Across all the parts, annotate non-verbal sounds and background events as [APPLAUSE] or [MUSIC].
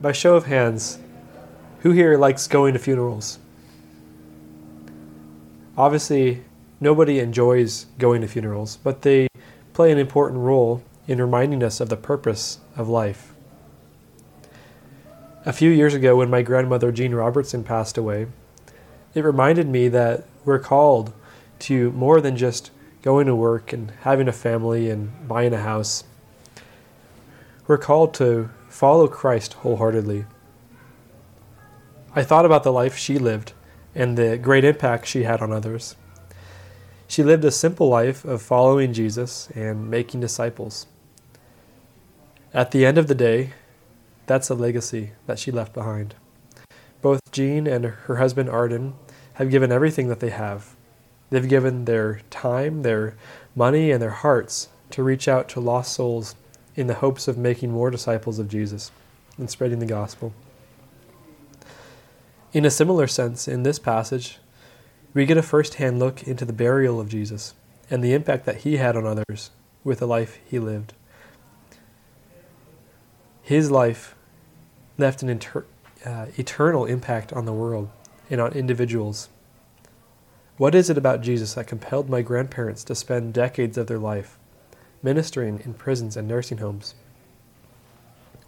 by show of hands, who here likes going to funerals? Obviously, nobody enjoys going to funerals, but they play an important role in reminding us of the purpose of life. A few years ago, when my grandmother Jean Robertson passed away, it reminded me that we're called to more than just going to work and having a family and buying a house. We're called to follow Christ wholeheartedly. I thought about the life she lived and the great impact she had on others. She lived a simple life of following Jesus and making disciples. At the end of the day, that's a legacy that she left behind. Both Jean and her husband Arden have given everything that they have. They've given their time, their money, and their hearts to reach out to lost souls in the hopes of making more disciples of Jesus and spreading the gospel. In a similar sense, in this passage, we get a first hand look into the burial of Jesus and the impact that he had on others with the life he lived. His life left an inter- uh, eternal impact on the world and on individuals. What is it about Jesus that compelled my grandparents to spend decades of their life ministering in prisons and nursing homes?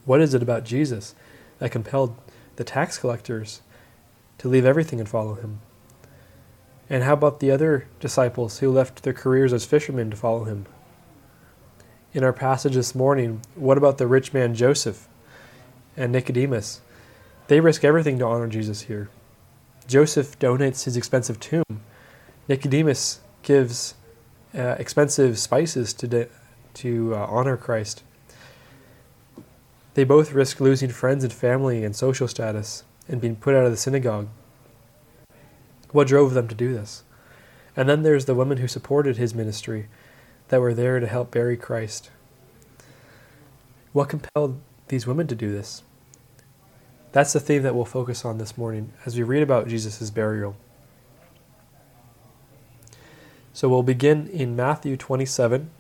What is it about Jesus that compelled the tax collectors to leave everything and follow him? And how about the other disciples who left their careers as fishermen to follow him? In our passage this morning, what about the rich man Joseph and Nicodemus? They risk everything to honor Jesus here. Joseph donates his expensive tomb. Nicodemus gives uh, expensive spices to, de- to uh, honor Christ. They both risk losing friends and family and social status and being put out of the synagogue. What drove them to do this? And then there's the women who supported his ministry that were there to help bury Christ. What compelled these women to do this? That's the theme that we'll focus on this morning as we read about Jesus' burial. So we'll begin in Matthew 27,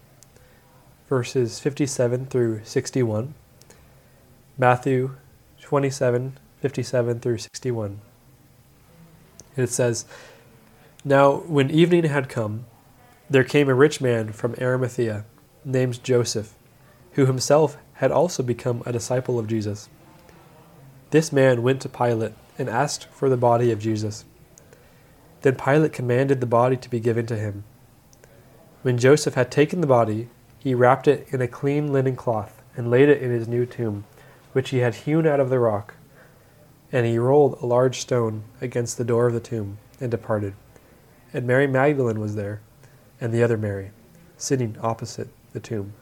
verses 57 through 61. Matthew 27, 57 through 61. And it says, Now when evening had come, there came a rich man from Arimathea, named Joseph, who himself had also become a disciple of Jesus. This man went to Pilate and asked for the body of Jesus. Then Pilate commanded the body to be given to him. When Joseph had taken the body, he wrapped it in a clean linen cloth and laid it in his new tomb, which he had hewn out of the rock. And he rolled a large stone against the door of the tomb and departed. And Mary Magdalene was there, and the other Mary, sitting opposite the tomb.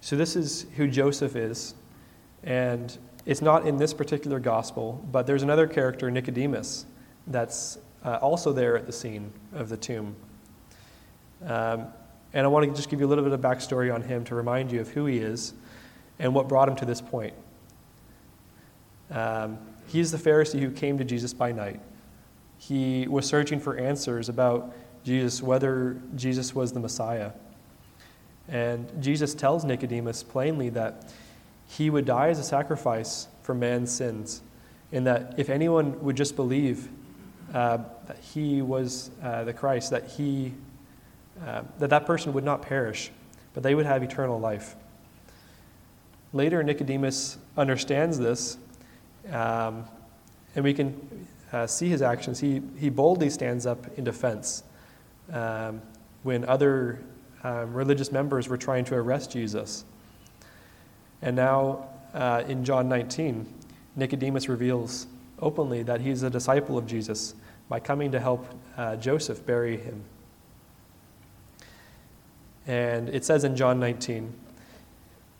So, this is who Joseph is, and it's not in this particular gospel, but there's another character, Nicodemus, that's uh, also there at the scene of the tomb. Um, and I want to just give you a little bit of backstory on him to remind you of who he is and what brought him to this point. Um, he's the Pharisee who came to Jesus by night. He was searching for answers about Jesus, whether Jesus was the Messiah. And Jesus tells Nicodemus plainly that he would die as a sacrifice for man's sins, and that if anyone would just believe uh, that he was uh, the Christ, that he uh, that that person would not perish, but they would have eternal life. Later, Nicodemus understands this, um, and we can uh, see his actions. He, he boldly stands up in defense um, when other um, religious members were trying to arrest Jesus. And now, uh, in John 19, Nicodemus reveals openly that he's a disciple of Jesus by coming to help uh, Joseph bury him. And it says in John 19,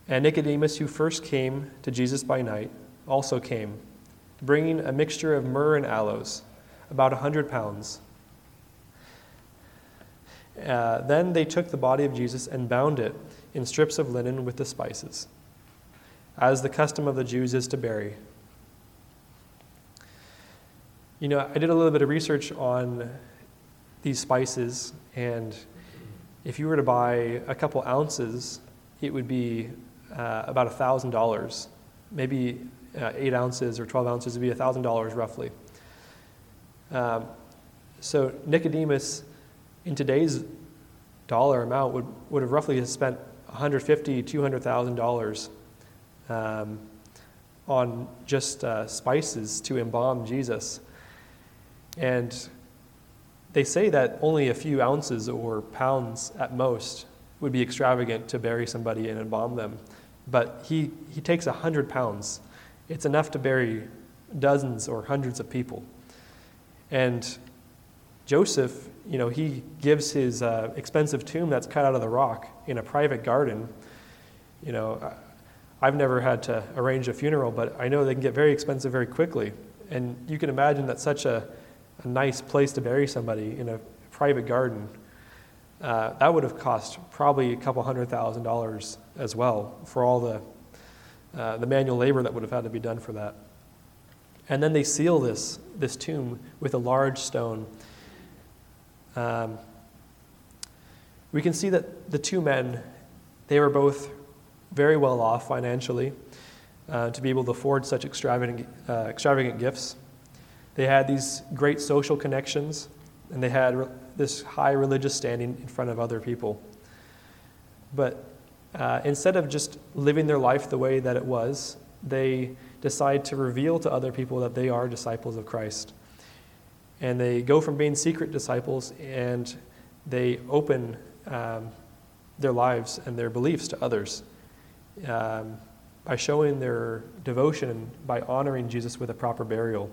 and Nicodemus, who first came to Jesus by night, also came, bringing a mixture of myrrh and aloes, about a hundred pounds. Uh, then they took the body of Jesus and bound it in strips of linen with the spices, as the custom of the Jews is to bury. You know, I did a little bit of research on these spices, and if you were to buy a couple ounces, it would be uh, about $1,000. Maybe uh, 8 ounces or 12 ounces would be $1,000 roughly. Um, so Nicodemus, in today's dollar amount, would, would have roughly spent $150,000, $200,000 um, on just uh, spices to embalm Jesus. And they say that only a few ounces or pounds at most would be extravagant to bury somebody and embalm them. But he, he takes 100 pounds. It's enough to bury dozens or hundreds of people. And Joseph, you know, he gives his uh, expensive tomb that's cut out of the rock in a private garden. You know, I've never had to arrange a funeral, but I know they can get very expensive very quickly. And you can imagine that such a, a nice place to bury somebody in a private garden, uh, that would have cost probably a couple hundred thousand dollars as well for all the, uh, the manual labor that would have had to be done for that. And then they seal this, this tomb with a large stone. Um, we can see that the two men, they were both very well off financially uh, to be able to afford such extravagant, uh, extravagant gifts. They had these great social connections, and they had re- this high religious standing in front of other people. But uh, instead of just living their life the way that it was, they decide to reveal to other people that they are disciples of Christ. And they go from being secret disciples and they open um, their lives and their beliefs to others um, by showing their devotion by honoring Jesus with a proper burial.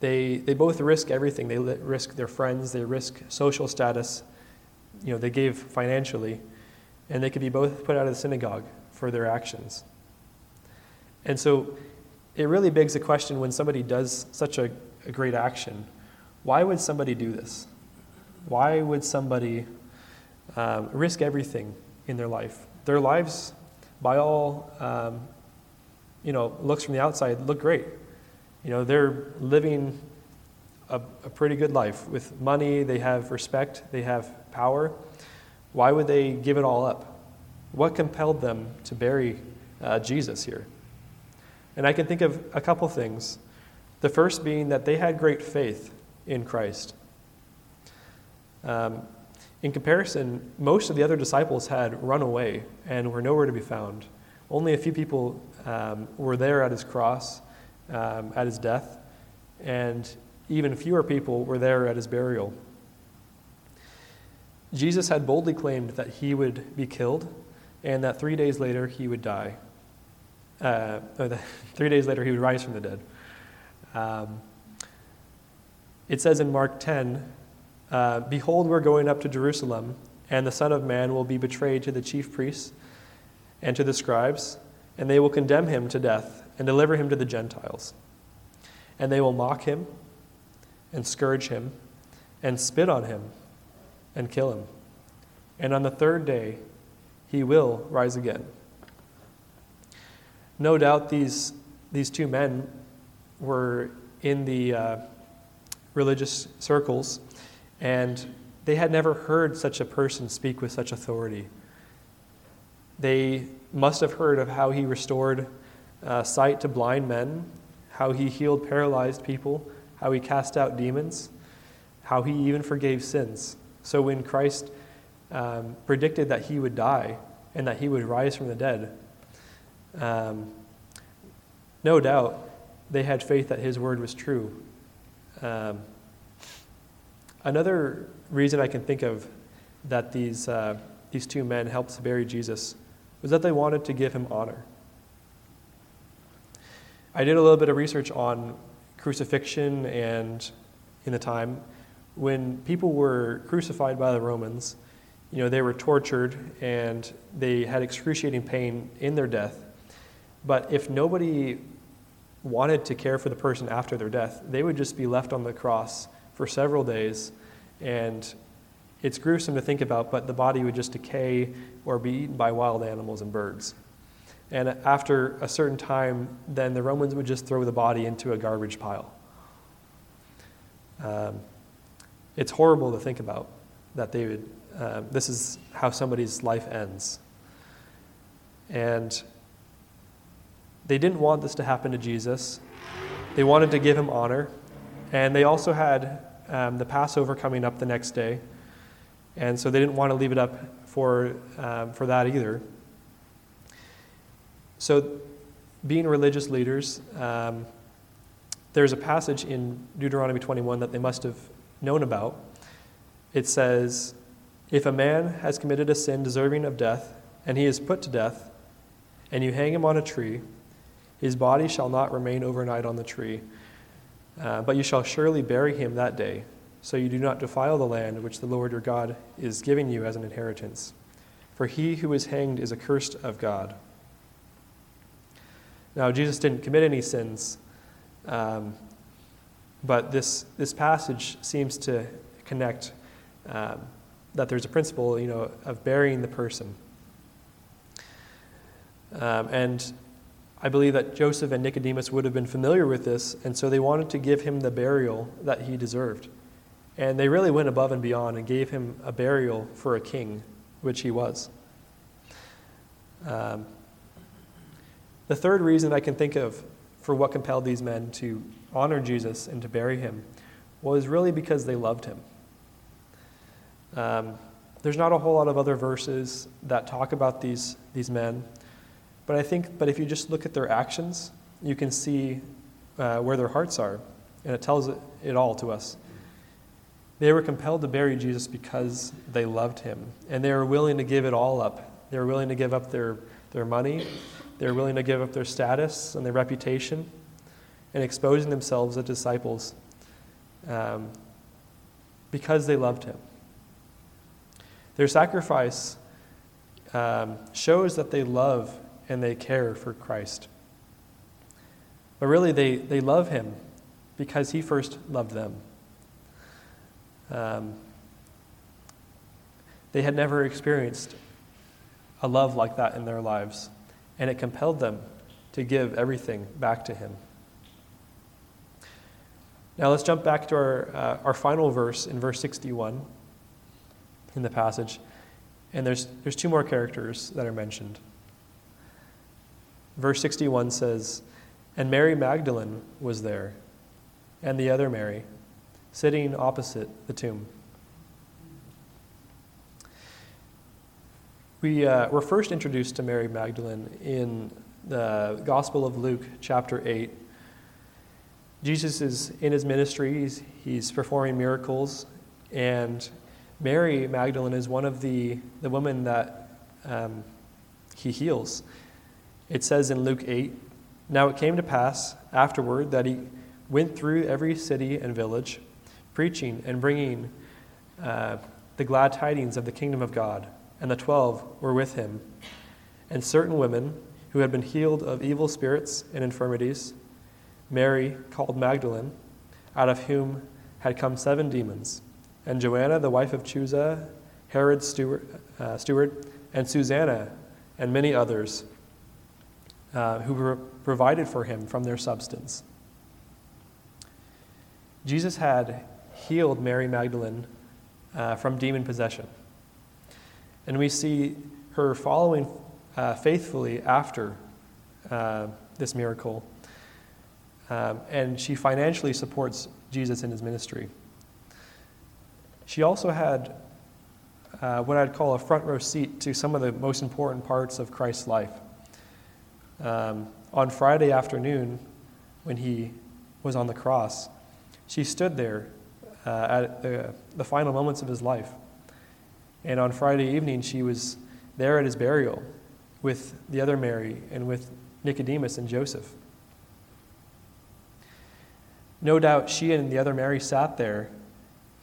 They, they both risk everything. They risk their friends, they risk social status, you know, they gave financially, and they could be both put out of the synagogue for their actions. And so it really begs the question when somebody does such a, a great action, why would somebody do this? Why would somebody um, risk everything in their life. Their lives, by all um, you know, looks from the outside, look great. You know, they're living a, a pretty good life with money. They have respect. They have power. Why would they give it all up? What compelled them to bury uh, Jesus here? And I can think of a couple things. The first being that they had great faith in Christ. Um, in comparison, most of the other disciples had run away and were nowhere to be found. Only a few people um, were there at his cross, um, at his death, and even fewer people were there at his burial. Jesus had boldly claimed that he would be killed and that three days later he would die. Uh, [LAUGHS] three days later he would rise from the dead. Um, it says in Mark 10 uh, Behold, we're going up to Jerusalem, and the Son of Man will be betrayed to the chief priests and to the scribes, and they will condemn him to death and deliver him to the Gentiles. And they will mock him and scourge him and spit on him and kill him. And on the third day, he will rise again. No doubt these, these two men were in the uh, religious circles and they had never heard such a person speak with such authority. They must have heard of how he restored uh, sight to blind men, how he healed paralyzed people, how he cast out demons, how he even forgave sins. So when Christ um, predicted that he would die and that he would rise from the dead, um, no doubt they had faith that his word was true. Um, Another reason I can think of that these, uh, these two men helped to bury Jesus was that they wanted to give him honor. I did a little bit of research on crucifixion and in the time when people were crucified by the Romans, you know, they were tortured and they had excruciating pain in their death. But if nobody wanted to care for the person after their death, they would just be left on the cross for several days, and it's gruesome to think about, but the body would just decay or be eaten by wild animals and birds. And after a certain time, then the Romans would just throw the body into a garbage pile. Um, it's horrible to think about that they would uh, this is how somebody's life ends. And they didn't want this to happen to Jesus. They wanted to give him honor. And they also had um, the Passover coming up the next day. And so they didn't want to leave it up for, um, for that either. So, being religious leaders, um, there's a passage in Deuteronomy 21 that they must have known about. It says, If a man has committed a sin deserving of death, and he is put to death, and you hang him on a tree, his body shall not remain overnight on the tree, uh, but you shall surely bury him that day, so you do not defile the land which the Lord your God is giving you as an inheritance. For he who is hanged is accursed of God. Now, Jesus didn't commit any sins, um, but this, this passage seems to connect um, that there's a principle, you know, of burying the person. Um, and I believe that Joseph and Nicodemus would have been familiar with this, and so they wanted to give him the burial that he deserved. And they really went above and beyond and gave him a burial for a king, which he was. Um, the third reason I can think of for what compelled these men to honor Jesus and to bury him was really because they loved him. Um, there's not a whole lot of other verses that talk about these, these men. But I think, but if you just look at their actions, you can see uh, where their hearts are, and it tells it, it all to us. They were compelled to bury Jesus because they loved him, and they were willing to give it all up. They were willing to give up their, their money, they were willing to give up their status and their reputation, and exposing themselves as disciples um, because they loved him. Their sacrifice um, shows that they love and they care for Christ. But really, they, they love him because he first loved them. Um, they had never experienced a love like that in their lives, and it compelled them to give everything back to him. Now let's jump back to our, uh, our final verse in verse 61 in the passage. And there's, there's two more characters that are mentioned. Verse 61 says, And Mary Magdalene was there, and the other Mary, sitting opposite the tomb. We uh, were first introduced to Mary Magdalene in the Gospel of Luke, chapter 8. Jesus is in his ministry, he's, he's performing miracles, and Mary Magdalene is one of the, the women that um, he heals. It says in Luke 8 Now it came to pass afterward that he went through every city and village, preaching and bringing uh, the glad tidings of the kingdom of God. And the twelve were with him, and certain women who had been healed of evil spirits and infirmities, Mary, called Magdalene, out of whom had come seven demons, and Joanna, the wife of Chuza, Herod's steward, uh, steward and Susanna, and many others uh, who were provided for him from their substance. Jesus had healed Mary Magdalene uh, from demon possession. And we see her following uh, faithfully after uh, this miracle. Um, and she financially supports Jesus in his ministry. She also had uh, what I'd call a front row seat to some of the most important parts of Christ's life. Um, on Friday afternoon, when he was on the cross, she stood there uh, at the, the final moments of his life. And on Friday evening, she was there at his burial with the other Mary and with Nicodemus and Joseph. No doubt she and the other Mary sat there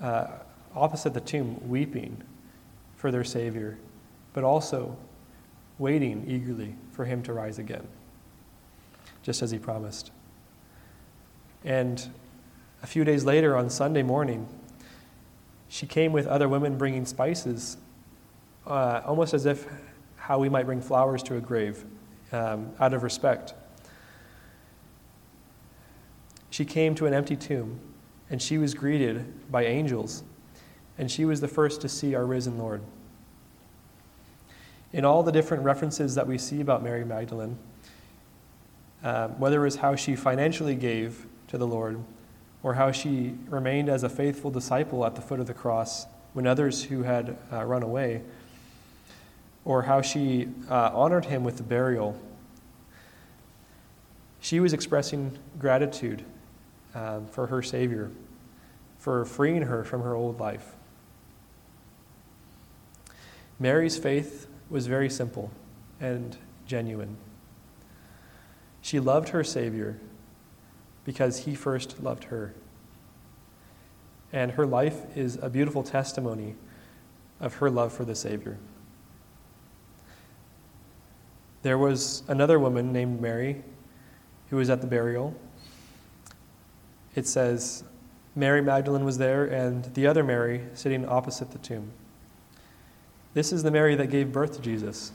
uh, opposite the tomb, weeping for their Savior, but also waiting eagerly for him to rise again, just as he promised. And a few days later, on Sunday morning, she came with other women bringing spices, uh, almost as if how we might bring flowers to a grave um, out of respect. She came to an empty tomb, and she was greeted by angels. and she was the first to see our risen Lord. In all the different references that we see about Mary Magdalene, um, whether it was how she financially gave to the Lord, or how she remained as a faithful disciple at the foot of the cross when others who had uh, run away, or how she uh, honored him with the burial, she was expressing gratitude um, for her Savior, for freeing her from her old life. Mary's faith was very simple and genuine. She loved her Savior because he first loved her. And her life is a beautiful testimony of her love for the Savior. There was another woman named Mary who was at the burial. It says, Mary Magdalene was there, and the other Mary sitting opposite the tomb. This is the Mary that gave birth to Jesus.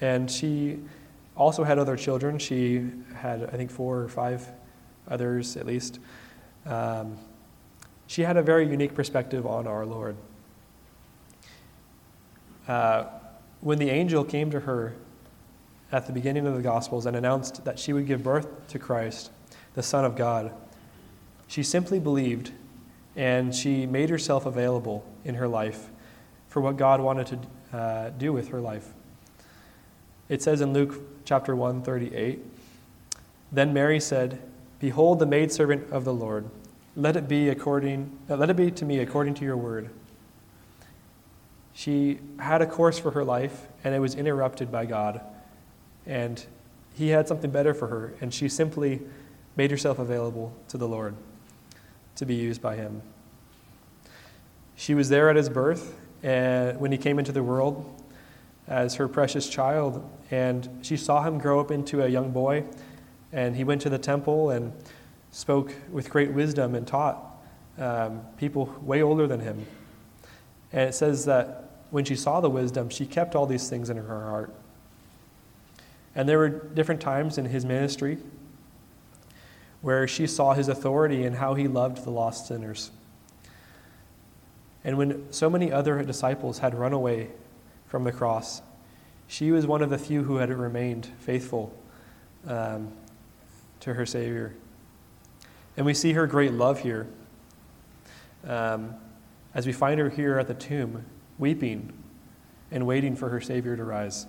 And she also had other children. She had, I think, four or five others at least. Um, she had a very unique perspective on our Lord. Uh, when the angel came to her at the beginning of the Gospels and announced that she would give birth to Christ, the Son of God, she simply believed and she made herself available in her life for what God wanted to uh, do with her life. It says in Luke chapter 1, 38, Then Mary said, Behold the maidservant of the Lord. Let it be according uh, let it be to me according to your word. She had a course for her life and it was interrupted by God. And he had something better for her and she simply made herself available to the Lord to be used by him. She was there at his birth and when he came into the world as her precious child, and she saw him grow up into a young boy. And he went to the temple and spoke with great wisdom and taught um, people way older than him. And it says that when she saw the wisdom, she kept all these things in her heart. And there were different times in his ministry where she saw his authority and how he loved the lost sinners. And when so many other disciples had run away from the cross, she was one of the few who had remained faithful um, to her Savior. And we see her great love here um, as we find her here at the tomb, weeping and waiting for her Savior to rise.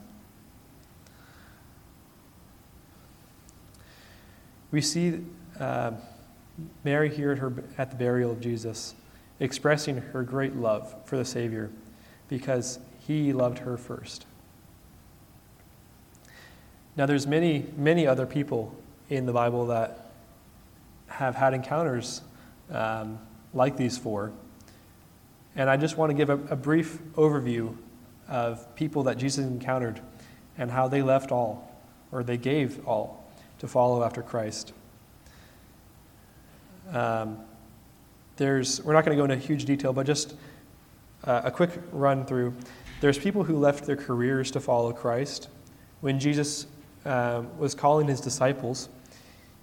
We see uh, Mary here at, her, at the burial of Jesus expressing her great love for the Savior because he loved her first. Now, there's many, many other people in the Bible that have had encounters um, like these four. And I just want to give a, a brief overview of people that Jesus encountered and how they left all, or they gave all, to follow after Christ. Um, there's, we're not going to go into huge detail, but just uh, a quick run through. There's people who left their careers to follow Christ. When Jesus um, was calling his disciples,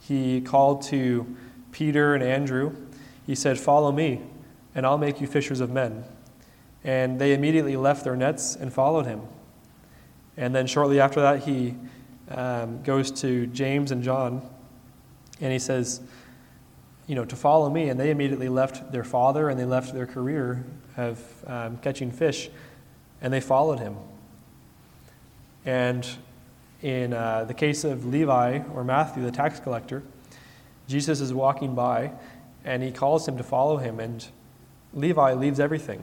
he called to Peter and Andrew. He said, Follow me, and I'll make you fishers of men. And they immediately left their nets and followed him. And then shortly after that, he um, goes to James and John, and he says, you know, to follow me. And they immediately left their father and they left their career of um, catching fish, and they followed him. And in uh, the case of Levi or Matthew, the tax collector, Jesus is walking by and he calls him to follow him, and Levi leaves everything.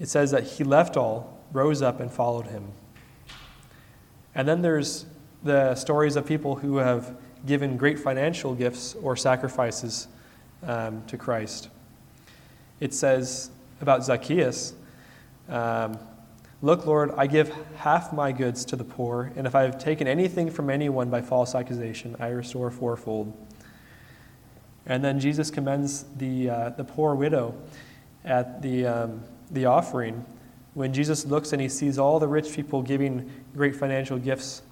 It says that he left all, rose up, and followed him. And then there's the stories of people who have given great financial gifts or sacrifices um, to Christ. It says about Zacchaeus um, Look, Lord, I give half my goods to the poor, and if I have taken anything from anyone by false accusation, I restore fourfold. And then Jesus commends the, uh, the poor widow at the, um, the offering. When Jesus looks and he sees all the rich people giving great financial gifts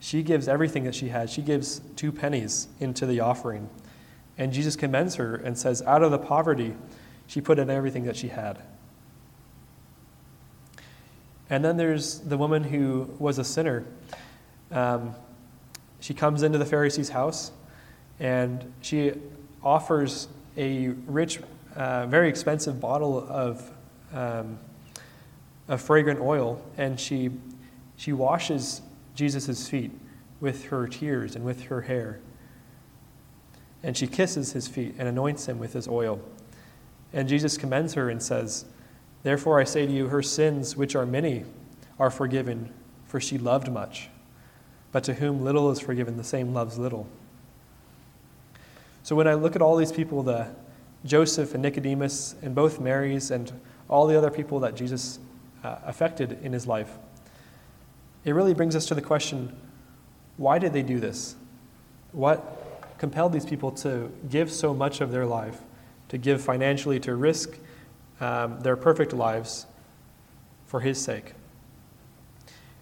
she gives everything that she has. She gives two pennies into the offering. And Jesus commends her and says, Out of the poverty, She put in everything that she had. And then there's the woman who was a sinner. Um, she comes into the Pharisee's house and she offers a rich, uh, very expensive bottle of, um, of fragrant oil, and she, she washes Jesus' feet with her tears and with her hair. And she kisses his feet and anoints him with his oil. And Jesus commends her and says, Therefore I say to you, her sins, which are many, are forgiven, for she loved much. But to whom little is forgiven, the same loves little. So when I look at all these people, the Joseph and Nicodemus, and both Marys, and all the other people that Jesus uh, affected in his life, it really brings us to the question why did they do this? What compelled these people to give so much of their life, to give financially, to risk um, their perfect lives for his sake?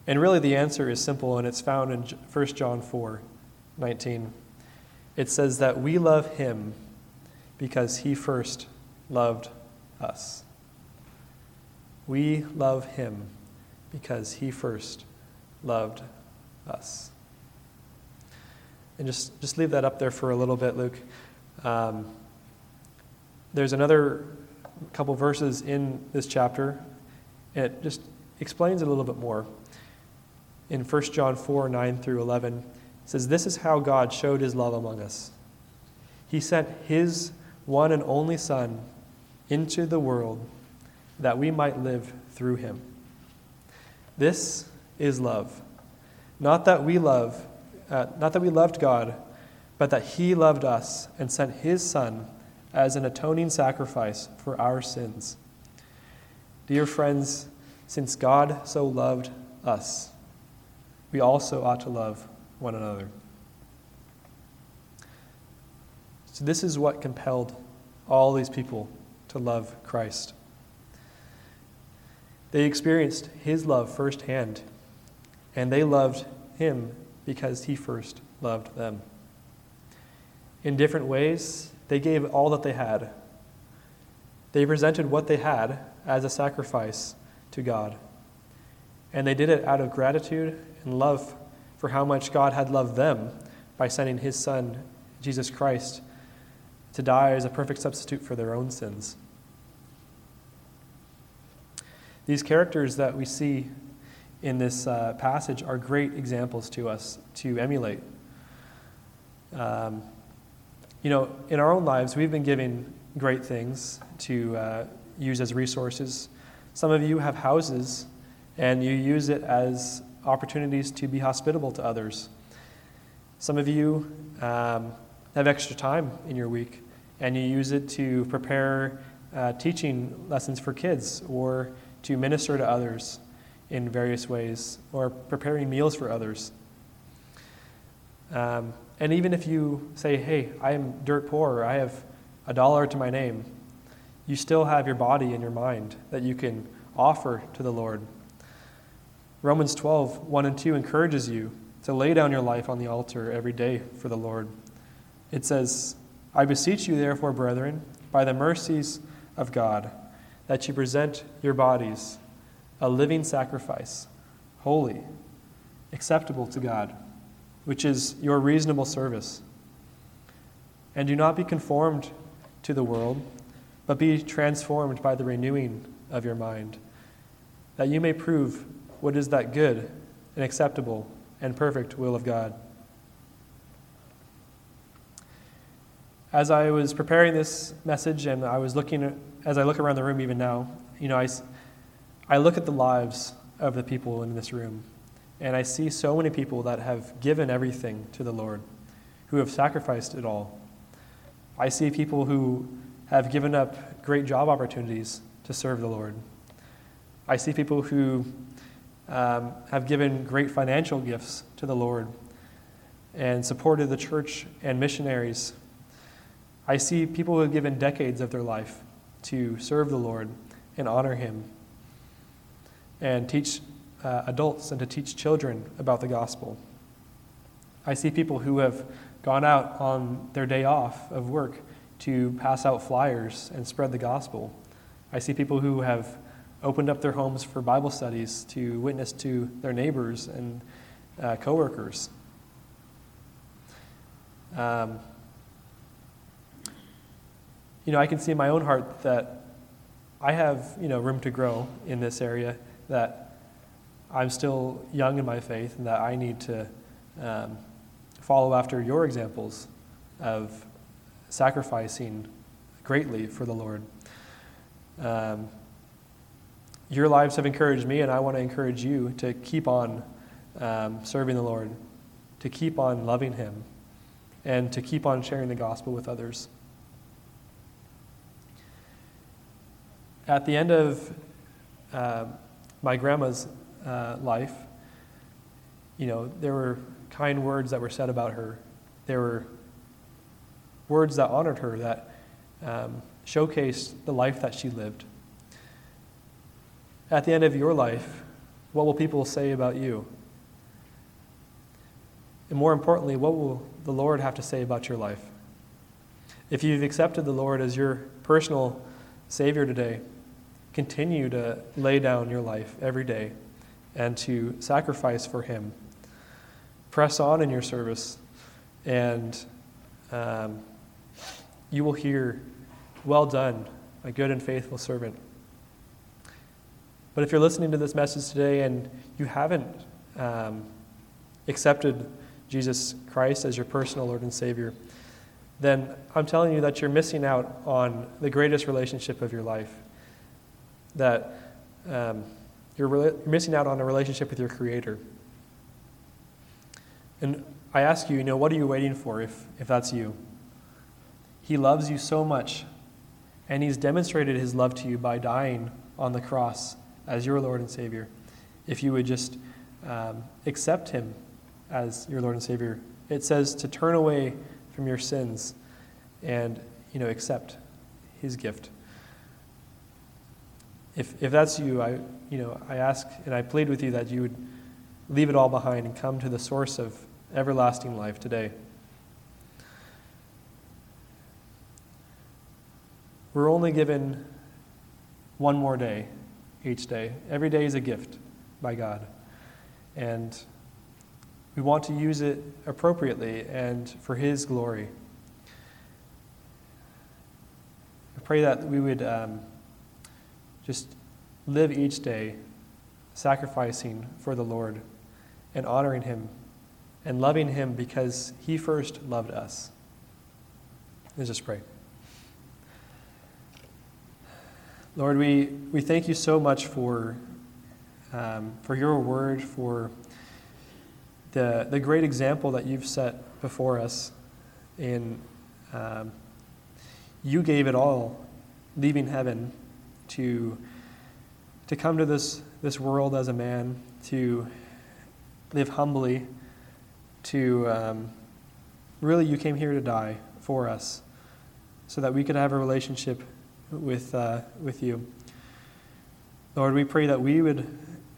And really, the answer is simple, and it's found in 1 John 4 19. It says that we love him because he first loved us. We love him because he first loved us. And just, just leave that up there for a little bit, Luke. Um, there's another couple verses in this chapter, it just explains it a little bit more. In 1 John 4 9 through 11, it says, This is how God showed his love among us. He sent his one and only Son into the world that we might live through him. This is love. Not that we love uh, not that we loved God, but that He loved us and sent His Son as an atoning sacrifice for our sins. Dear friends, since God so loved us, we also ought to love one another. So, this is what compelled all these people to love Christ. They experienced His love firsthand, and they loved Him because he first loved them. In different ways, they gave all that they had. They presented what they had as a sacrifice to God. And they did it out of gratitude and love for how much God had loved them by sending his Son, Jesus Christ, to die as a perfect substitute for their own sins. These characters that we see in this uh, passage are great examples to us to emulate. Um, you know, in our own lives, we've been given great things to uh, use as resources. Some of you have houses, and you use it as opportunities to be hospitable to others. Some of you um, have extra time in your week, and you use it to prepare uh, teaching lessons for kids or to minister to others in various ways or preparing meals for others. Um, and even if you say, hey, I am dirt poor, or I have a dollar to my name, you still have your body and your mind that you can offer to the Lord. Romans 12, 1 and 2 encourages you to lay down your life on the altar every day for the Lord. It says, I beseech you, therefore, brethren, by the mercies of God, that you present your bodies a living sacrifice, holy, acceptable to God, which is your reasonable service. And do not be conformed to the world, but be transformed by the renewing of your mind, that you may prove what is that good and acceptable and perfect will of God. As I was preparing this message and I was looking, as I look around the room even now, you know, I I look at the lives of the people in this room, and I see so many people that have given everything to the Lord, who have sacrificed it all. I see people who have given up great job opportunities to serve the Lord. I see people who um, have given great financial gifts to the Lord and supported the church and missionaries. I see people who have given decades of their life to serve the Lord and honor Him and teach uh, adults and to teach children about the gospel. I see people who have gone out on their day off of work to pass out flyers and spread the gospel. I see people who have opened up their homes for Bible studies to witness to their neighbors and uh, coworkers. Um, you know, I can see in my own heart that I have, you know, room to grow in this area, that I'm still young in my faith, and that I need to um, follow after your examples of sacrificing greatly for the Lord. Um, your lives have encouraged me, and I want to encourage you to keep on um, serving the Lord, to keep on loving Him, and to keep on sharing the gospel with others. At the end of uh, my grandma's uh, life, you know, there were kind words that were said about her. There were words that honored her, that um, showcased the life that she lived. At the end of your life, what will people say about you? And more importantly, what will the Lord have to say about your life? If you've accepted the Lord as your personal Savior today, continue to lay down your life every day and to sacrifice for Him. Press on in your service, and um, you will hear, Well done, my good and faithful servant. But if you're listening to this message today and you haven't um, accepted Jesus Christ as your personal Lord and Savior, then I'm telling you that you're missing out on the greatest relationship of your life. That um, you're, re- you're missing out on a relationship with your Creator. And I ask you, you know, what are you waiting for if, if that's you? He loves you so much, and He's demonstrated His love to you by dying on the cross as your Lord and Savior. If you would just um, accept Him as your Lord and Savior, it says to turn away from your sins and you know accept His gift. If, if that's you, I, you know, I ask and I plead with you that you would leave it all behind and come to the source of everlasting life today. We're only given one more day each day. Every day is a gift by God. And we want to use it appropriately and for His glory. I pray that we would um, just live each day sacrificing for the Lord and honoring Him and loving Him because He first loved us. Let's just pray. Lord, we, we thank you so much for, um, for your word, for the, the great example that you've set before us. And um, you gave it all, leaving heaven to, to come to this, this world as a man, to live humbly, to um, really, you came here to die for us so that we could have a relationship with, uh, with you. Lord, we pray that we would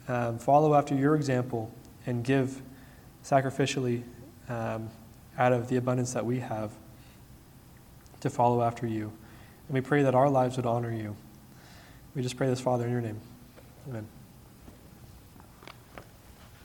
um, follow after your example and give sacrificially um, out of the abundance that we have to follow after you. And we pray that our lives would honor you. We just pray this, Father, in your name. Amen.